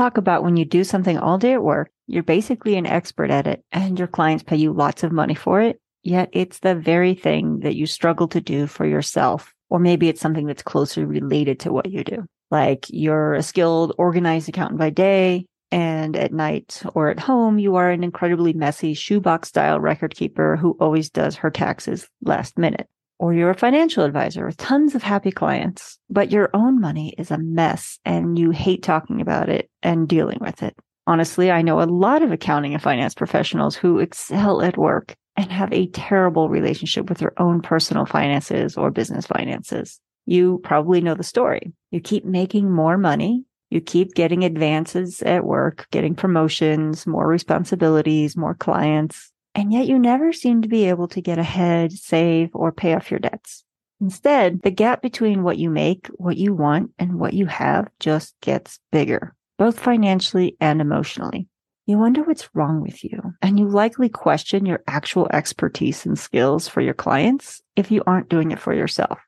Talk about when you do something all day at work, you're basically an expert at it, and your clients pay you lots of money for it, yet it's the very thing that you struggle to do for yourself. Or maybe it's something that's closely related to what you do. Like you're a skilled, organized accountant by day, and at night or at home, you are an incredibly messy shoebox style record keeper who always does her taxes last minute or you're a financial advisor with tons of happy clients, but your own money is a mess and you hate talking about it and dealing with it. Honestly, I know a lot of accounting and finance professionals who excel at work and have a terrible relationship with their own personal finances or business finances. You probably know the story. You keep making more money. You keep getting advances at work, getting promotions, more responsibilities, more clients, and yet you never seem to be able to get ahead, save, or pay off your debts. Instead, the gap between what you make, what you want, and what you have just gets bigger, both financially and emotionally. You wonder what's wrong with you, and you likely question your actual expertise and skills for your clients if you aren't doing it for yourself.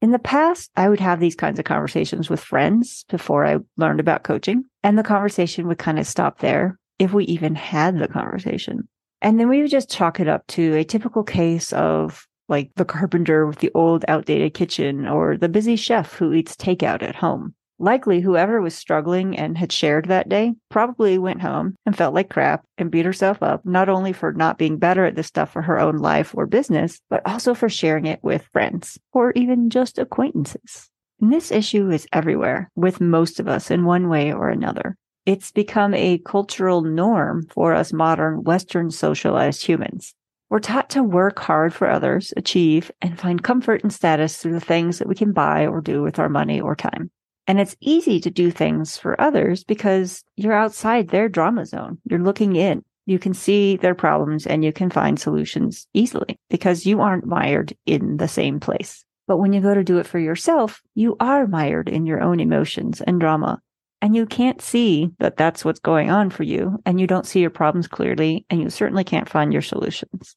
In the past, I would have these kinds of conversations with friends before I learned about coaching, and the conversation would kind of stop there if we even had the conversation. And then we would just chalk it up to a typical case of like the carpenter with the old outdated kitchen or the busy chef who eats takeout at home. Likely, whoever was struggling and had shared that day probably went home and felt like crap and beat herself up, not only for not being better at this stuff for her own life or business, but also for sharing it with friends or even just acquaintances. And this issue is everywhere with most of us in one way or another. It's become a cultural norm for us modern Western socialized humans. We're taught to work hard for others, achieve, and find comfort and status through the things that we can buy or do with our money or time. And it's easy to do things for others because you're outside their drama zone. You're looking in. You can see their problems and you can find solutions easily because you aren't mired in the same place. But when you go to do it for yourself, you are mired in your own emotions and drama and you can't see that that's what's going on for you and you don't see your problems clearly and you certainly can't find your solutions.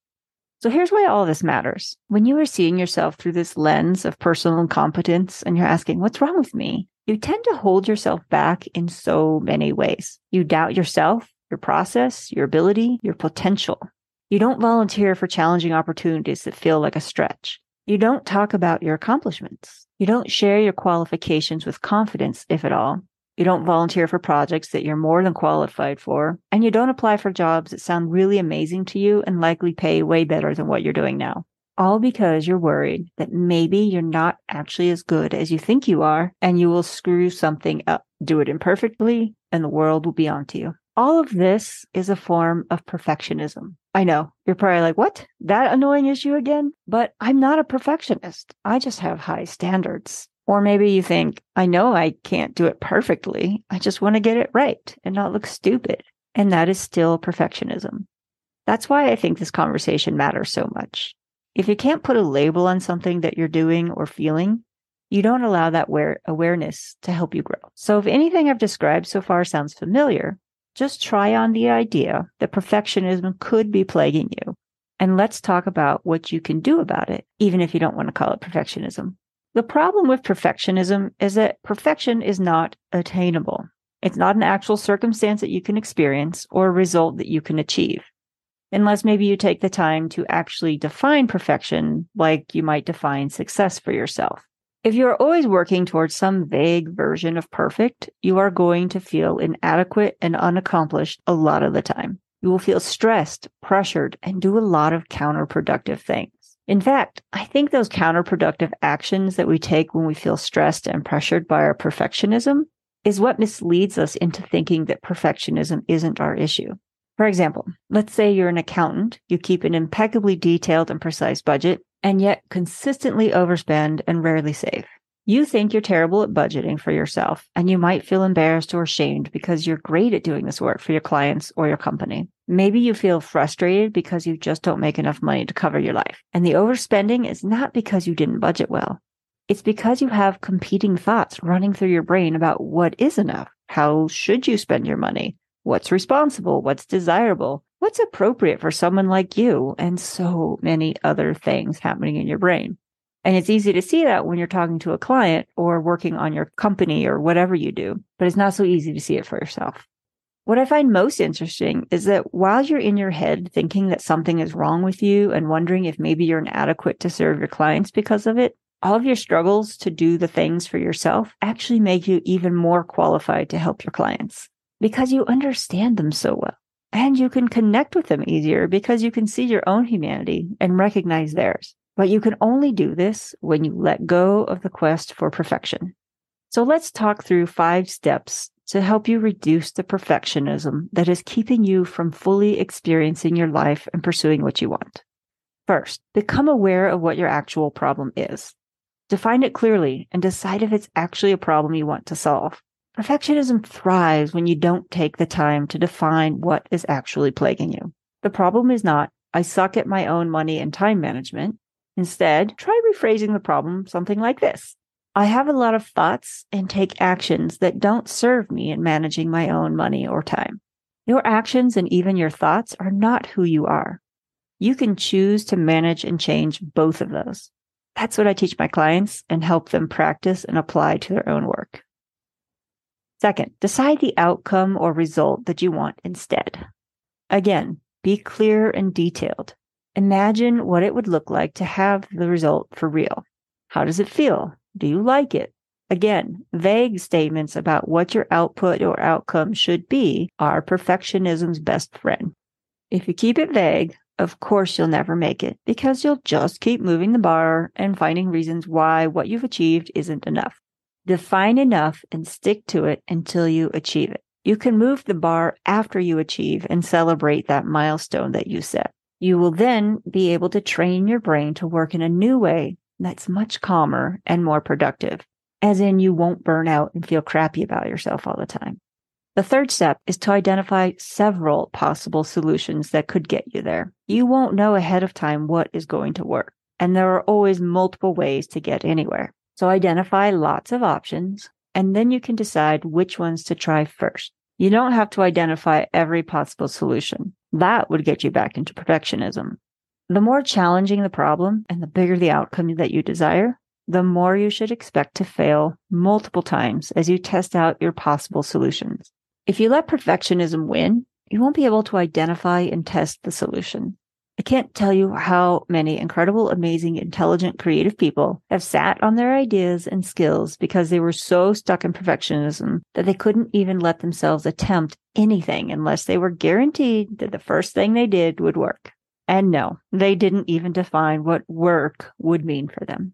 So here's why all this matters. When you are seeing yourself through this lens of personal incompetence and you're asking, what's wrong with me? You tend to hold yourself back in so many ways. You doubt yourself, your process, your ability, your potential. You don't volunteer for challenging opportunities that feel like a stretch. You don't talk about your accomplishments. You don't share your qualifications with confidence, if at all. You don't volunteer for projects that you're more than qualified for, and you don't apply for jobs that sound really amazing to you and likely pay way better than what you're doing now. All because you're worried that maybe you're not actually as good as you think you are and you will screw something up. Do it imperfectly and the world will be onto you. All of this is a form of perfectionism. I know you're probably like, what? That annoying issue again? But I'm not a perfectionist. I just have high standards. Or maybe you think, I know I can't do it perfectly. I just want to get it right and not look stupid. And that is still perfectionism. That's why I think this conversation matters so much. If you can't put a label on something that you're doing or feeling, you don't allow that awareness to help you grow. So if anything I've described so far sounds familiar, just try on the idea that perfectionism could be plaguing you. And let's talk about what you can do about it, even if you don't want to call it perfectionism. The problem with perfectionism is that perfection is not attainable. It's not an actual circumstance that you can experience or a result that you can achieve. Unless maybe you take the time to actually define perfection like you might define success for yourself. If you are always working towards some vague version of perfect, you are going to feel inadequate and unaccomplished a lot of the time. You will feel stressed, pressured, and do a lot of counterproductive things. In fact, I think those counterproductive actions that we take when we feel stressed and pressured by our perfectionism is what misleads us into thinking that perfectionism isn't our issue. For example, let's say you're an accountant, you keep an impeccably detailed and precise budget, and yet consistently overspend and rarely save. You think you're terrible at budgeting for yourself, and you might feel embarrassed or ashamed because you're great at doing this work for your clients or your company. Maybe you feel frustrated because you just don't make enough money to cover your life. And the overspending is not because you didn't budget well. It's because you have competing thoughts running through your brain about what is enough. How should you spend your money? What's responsible? What's desirable? What's appropriate for someone like you? And so many other things happening in your brain. And it's easy to see that when you're talking to a client or working on your company or whatever you do, but it's not so easy to see it for yourself. What I find most interesting is that while you're in your head thinking that something is wrong with you and wondering if maybe you're inadequate to serve your clients because of it, all of your struggles to do the things for yourself actually make you even more qualified to help your clients because you understand them so well. And you can connect with them easier because you can see your own humanity and recognize theirs. But you can only do this when you let go of the quest for perfection. So let's talk through five steps to help you reduce the perfectionism that is keeping you from fully experiencing your life and pursuing what you want. First, become aware of what your actual problem is. Define it clearly and decide if it's actually a problem you want to solve. Perfectionism thrives when you don't take the time to define what is actually plaguing you. The problem is not, I suck at my own money and time management. Instead, try rephrasing the problem something like this. I have a lot of thoughts and take actions that don't serve me in managing my own money or time. Your actions and even your thoughts are not who you are. You can choose to manage and change both of those. That's what I teach my clients and help them practice and apply to their own work. Second, decide the outcome or result that you want instead. Again, be clear and detailed. Imagine what it would look like to have the result for real. How does it feel? Do you like it? Again, vague statements about what your output or outcome should be are perfectionism's best friend. If you keep it vague, of course you'll never make it because you'll just keep moving the bar and finding reasons why what you've achieved isn't enough. Define enough and stick to it until you achieve it. You can move the bar after you achieve and celebrate that milestone that you set. You will then be able to train your brain to work in a new way that's much calmer and more productive, as in you won't burn out and feel crappy about yourself all the time. The third step is to identify several possible solutions that could get you there. You won't know ahead of time what is going to work, and there are always multiple ways to get anywhere. So identify lots of options, and then you can decide which ones to try first. You don't have to identify every possible solution. That would get you back into perfectionism. The more challenging the problem and the bigger the outcome that you desire, the more you should expect to fail multiple times as you test out your possible solutions. If you let perfectionism win, you won't be able to identify and test the solution. I can't tell you how many incredible, amazing, intelligent, creative people have sat on their ideas and skills because they were so stuck in perfectionism that they couldn't even let themselves attempt anything unless they were guaranteed that the first thing they did would work. And no, they didn't even define what work would mean for them.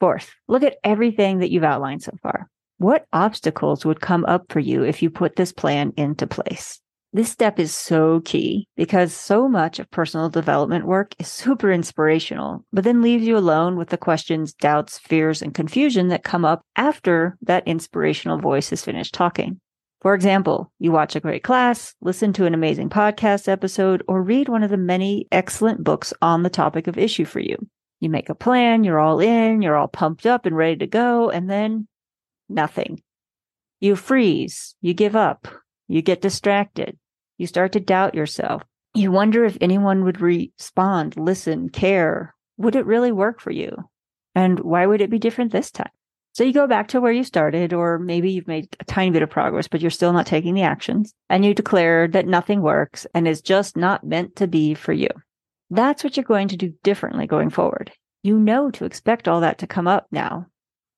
Fourth, look at everything that you've outlined so far. What obstacles would come up for you if you put this plan into place? This step is so key because so much of personal development work is super inspirational, but then leaves you alone with the questions, doubts, fears, and confusion that come up after that inspirational voice has finished talking. For example, you watch a great class, listen to an amazing podcast episode, or read one of the many excellent books on the topic of issue for you. You make a plan, you're all in, you're all pumped up and ready to go, and then nothing. You freeze, you give up, you get distracted, you start to doubt yourself. You wonder if anyone would respond, listen, care. Would it really work for you? And why would it be different this time? So you go back to where you started, or maybe you've made a tiny bit of progress, but you're still not taking the actions, and you declare that nothing works and is just not meant to be for you. That's what you're going to do differently going forward. You know to expect all that to come up now.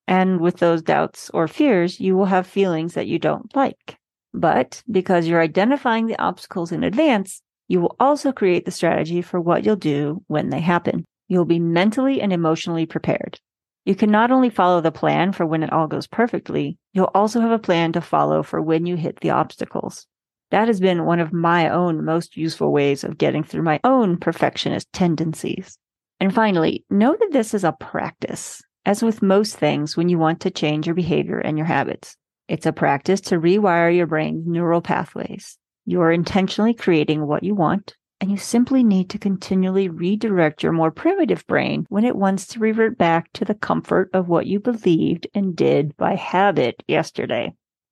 And with those doubts or fears, you will have feelings that you don't like. But because you're identifying the obstacles in advance, you will also create the strategy for what you'll do when they happen. You'll be mentally and emotionally prepared. You can not only follow the plan for when it all goes perfectly, you'll also have a plan to follow for when you hit the obstacles. That has been one of my own most useful ways of getting through my own perfectionist tendencies. And finally, know that this is a practice. as with most things when you want to change your behavior and your habits. It's a practice to rewire your brain's neural pathways. You are intentionally creating what you want, and you simply need to continually redirect your more primitive brain when it wants to revert back to the comfort of what you believed and did by habit yesterday.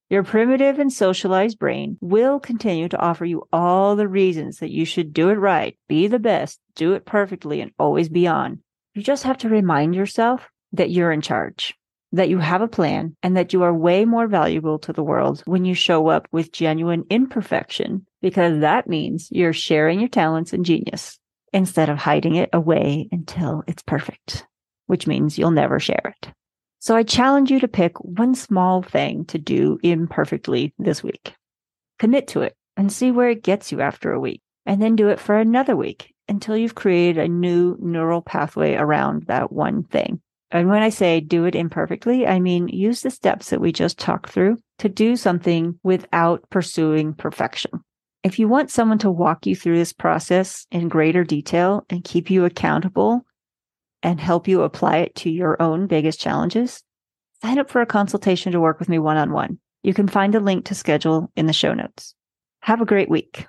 Your primitive and socialized brain will continue to offer you all the reasons that you should do it right, be the best, do it perfectly, and always be on. You just have to remind yourself that you're in charge, that you have a plan, and that you are way more valuable to the world when you show up with genuine imperfection, because that means you're sharing your talents and genius instead of hiding it away until it's perfect, which means you'll never share it. So I challenge you to pick one small thing to do imperfectly this week. Commit to it and see where it gets you after a week, and then do it for another week until you've created a new neural pathway around that one thing. And when I say do it imperfectly, I mean use the steps that we just talked through to do something without pursuing perfection. If you want someone to walk you through this process in greater detail and keep you accountable and help you apply it to your own biggest challenges, sign up for a consultation to work with me one on one. You can find a link to schedule in the show notes. Have a great week.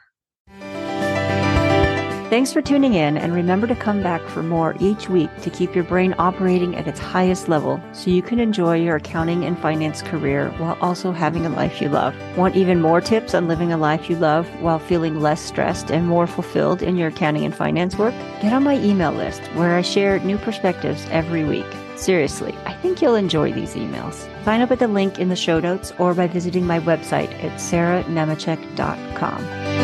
Thanks for tuning in, and remember to come back for more each week to keep your brain operating at its highest level so you can enjoy your accounting and finance career while also having a life you love. Want even more tips on living a life you love while feeling less stressed and more fulfilled in your accounting and finance work? Get on my email list where I share new perspectives every week. Seriously, I think you'll enjoy these emails. Sign up at the link in the show notes or by visiting my website at sarahnemecek.com.